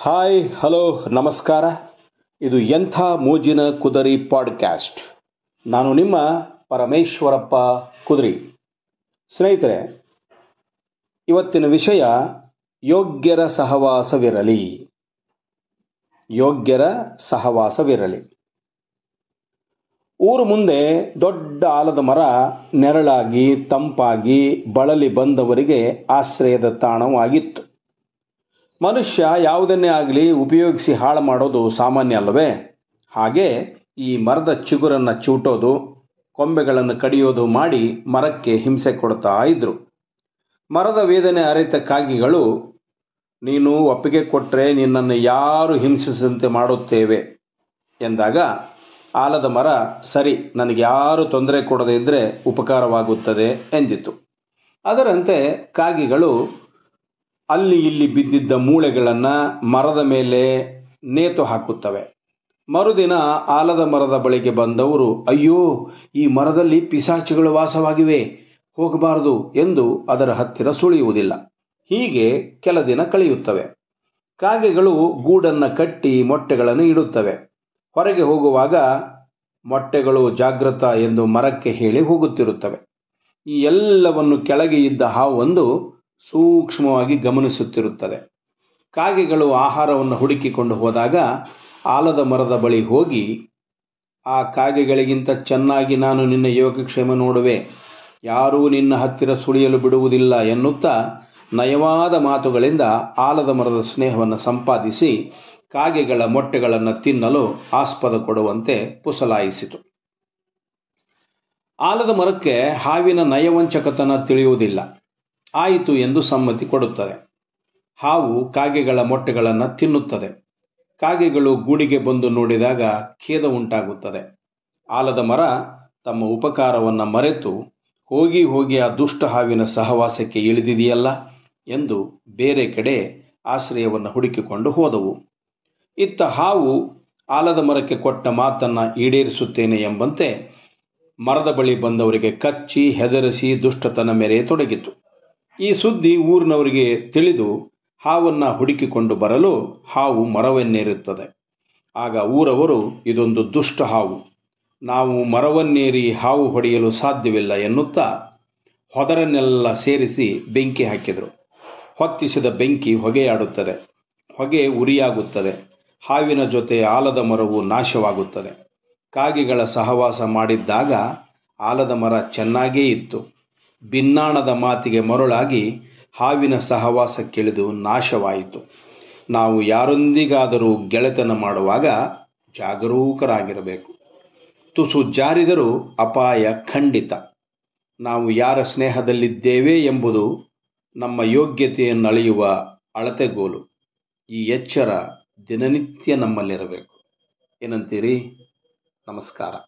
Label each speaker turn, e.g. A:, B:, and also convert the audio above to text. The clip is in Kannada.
A: ಹಾಯ್ ಹಲೋ ನಮಸ್ಕಾರ ಇದು ಎಂಥ ಮೋಜಿನ ಕುದರಿ ಪಾಡ್ಕ್ಯಾಸ್ಟ್ ನಾನು ನಿಮ್ಮ ಪರಮೇಶ್ವರಪ್ಪ ಕುದರಿ. ಸ್ನೇಹಿತರೆ, ಇವತ್ತಿನ ವಿಷಯ ಯೋಗ್ಯರ ಸಹವಾಸವಿರಲಿ. ಯೋಗ್ಯರ ಸಹವಾಸವಿರಲಿ. ಊರು ಮುಂದೆ ದೊಡ್ಡ ಆಲದ ಮರ ನೆರಳಾಗಿ ತಂಪಾಗಿ ಬಳಲಿ ಬಂದವರಿಗೆ ಆಶ್ರಯದ ತಾಣವಾಗಿತ್ತು. ಮನುಷ್ಯ ಯಾವುದನ್ನೇ ಆಗಲಿ ಉಪಯೋಗಿಸಿ ಹಾಳು ಮಾಡೋದು ಸಾಮಾನ್ಯ ಅಲ್ಲವೇ? ಹಾಗೆ ಈ ಮರದ ಚಿಗುರನ್ನು ಚೂಟೋದು, ಕೊಂಬೆಗಳನ್ನು ಕಡಿಯೋದು ಮಾಡಿ ಮರಕ್ಕೆ ಹಿಂಸೆ ಕೊಡ್ತಾ ಇದ್ರು. ಮರದ ವೇದನೆ ಅರಿತ ಕಾಗಿಗಳು, ನೀನು ಒಪ್ಪಿಗೆ ಕೊಟ್ಟರೆ ನಿನ್ನನ್ನು ಯಾರು ಹಿಂಸಿಸಂತೆ ಮಾಡುತ್ತೇವೆ? ಎಂದಾಗ, ಆಲದ ಮರ, ಸರಿ, ನನಗೆ ಯಾರು ತೊಂದರೆ ಕೊಡದೇ ಇದ್ದರೆ ಉಪಕಾರವಾಗುತ್ತದೆ ಎಂದಿತು. ಅದರಂತೆ ಕಾಗಿಗಳು ಅಲ್ಲಿ ಇಲ್ಲಿ ಬಿದ್ದಿದ್ದ ಮೂಳೆಗಳನ್ನು ಮರದ ಮೇಲೆ ನೇತು ಹಾಕುತ್ತವೆ. ಮರುದಿನ ಆಲದ ಮರದ ಬಳಿಗೆ ಬಂದವರು, ಅಯ್ಯೋ, ಈ ಮರದಲ್ಲಿ ಪಿಸಾಚಿಗಳು ವಾಸವಾಗಿವೆ, ಹೋಗಬಾರದು ಎಂದು ಅದರ ಹತ್ತಿರ ಸುಳಿಯುವುದಿಲ್ಲ. ಹೀಗೆ ಕೆಲ ದಿನ ಕಳೆಯುತ್ತವೆ. ಕಾಗೆಗಳು ಗೂಡನ್ನು ಕಟ್ಟಿ ಮೊಟ್ಟೆಗಳನ್ನು ಇಡುತ್ತವೆ. ಹೊರಗೆ ಹೋಗುವಾಗ ಮೊಟ್ಟೆಗಳು ಜಾಗೃತ ಎಂದು ಮರಕ್ಕೆ ಹೇಳಿ ಹೋಗುತ್ತಿರುತ್ತವೆ. ಈ ಎಲ್ಲವನ್ನು ಕೆಳಗೆ ಇದ್ದ ಹಾವೊಂದು ಸೂಕ್ಷ್ಮವಾಗಿ ಗಮನಿಸುತ್ತಿರುತ್ತದೆ. ಕಾಗೆಗಳು ಆಹಾರವನ್ನು ಹುಡುಕಿಕೊಂಡು ಹೋದಾಗ ಆಲದ ಮರದ ಬಳಿ ಹೋಗಿ, ಆ ಕಾಗೆಗಳಿಗಿಂತ ಚೆನ್ನಾಗಿ ನಾನು ನಿನ್ನ ಯೋಗಕ್ಷೇಮ ನೋಡುವೆ. ಯಾರೂ ನಿನ್ನ ಹತ್ತಿರ ಸುಳಿಯಲು ಬಿಡುವುದಿಲ್ಲ ಎನ್ನುತ್ತಾ ನಯವಾದ ಮಾತುಗಳಿಂದ ಆಲದ ಮರದ ಸ್ನೇಹವನ್ನು ಸಂಪಾದಿಸಿ ಕಾಗೆಗಳ ಮೊಟ್ಟೆಗಳನ್ನು ತಿನ್ನಲು ಆಸ್ಪದ ಕೊಡುವಂತೆ ಪುಸಲಾಯಿಸಿತು. ಆಲದ ಮರಕ್ಕೆ ಹಾವಿನ ನಯವಂಚಕತನ ತಿಳಿಯುವುದಿಲ್ಲ. ಆಯಿತು ಎಂದು ಸಮ್ಮತಿ ಕೊಡುತ್ತದೆ. ಹಾವು ಕಾಗೆಗಳ ಮೊಟ್ಟೆಗಳನ್ನು ತಿನ್ನುತ್ತದೆ. ಕಾಗೆಗಳು ಗೂಡಿಗೆ ಬಂದು ನೋಡಿದಾಗ ಖೇದ ಉಂಟಾಗುತ್ತದೆ. ಆಲದ ಮರ ತಮ್ಮ ಉಪಕಾರವನ್ನು ಮರೆತು ಹೋಗಿ ಹೋಗಿ ಆ ದುಷ್ಟ ಹಾವಿನ ಸಹವಾಸಕ್ಕೆ ಇಳಿದಿದೆಯಲ್ಲ ಎಂದು ಬೇರೆ ಕಡೆ ಆಶ್ರಯವನ್ನು ಹುಡುಕಿಕೊಂಡು ಹೋದವು. ಇತ್ತ ಹಾವು ಆಲದ ಮರಕ್ಕೆ ಕೊಟ್ಟ ಮಾತನ್ನು ಈಡೇರಿಸುತ್ತೇನೆ ಎಂಬಂತೆ ಮರದ ಬಳಿ ಬಂದವರಿಗೆ ಕಚ್ಚಿ ಹೆದರಿಸಿ ದುಷ್ಟತನ ಮೆರೆಯತೊಡಗಿತು ಈ ಸುದ್ದಿ ಊರಿನವರಿಗೆ ತಿಳಿದು ಹಾವನ್ನ ಹುಡುಕಿಕೊಂಡು ಬರಲು ಹಾವು ಮರವನ್ನೇರುತ್ತದೆ. ಆಗ ಊರವರು, ಇದೊಂದು ದುಷ್ಟ ಹಾವು. ನಾವು ಮರವನ್ನೇರಿ ಹಾವು ಹೊಡೆಯಲು ಸಾಧ್ಯವಿಲ್ಲ ಎನ್ನುತ್ತಾ ಹೊದರನ್ನೆಲ್ಲ ಸೇರಿಸಿ ಬೆಂಕಿ ಹಾಕಿದರು. ಹೊತ್ತಿಸಿದ ಬೆಂಕಿ ಹೊಗೆಯಾಡುತ್ತದೆ. ಹೊಗೆ ಉರಿಯಾಗುತ್ತದೆ. ಹಾವಿನ ಜೊತೆ ಆಲದ ಮರವು ನಾಶವಾಗುತ್ತದೆ. ಕಾಗೆಗಳ ಸಹವಾಸ ಮಾಡಿದ್ದಾಗ ಆಲದ ಮರ ಚೆನ್ನಾಗೇ ಇತ್ತು. ಭಿನ್ನಾಣದ ಮಾತಿಗೆ ಮರುಳಾಗಿ ಹಾವಿನ ಸಹವಾಸಕ್ಕಿಳಿದು ನಾಶವಾಯಿತು. ನಾವು ಯಾರೊಂದಿಗಾದರೂ ಗೆಳೆತನ ಮಾಡುವಾಗ ಜಾಗರೂಕರಾಗಿರಬೇಕು. ತುಸು ಜಾರಿದರೂ ಅಪಾಯ ಖಂಡಿತ. ನಾವು ಯಾರ ಸ್ನೇಹದಲ್ಲಿದ್ದೇವೆ ಎಂಬುದು ನಮ್ಮ ಯೋಗ್ಯತೆಯನ್ನು ಅಳೆಯುವ ಅಳತೆಗೋಲು. ಈ ಎಚ್ಚರ ದಿನನಿತ್ಯ ನಮ್ಮಲ್ಲಿರಬೇಕು. ಏನಂತೀರಿ? ನಮಸ್ಕಾರ.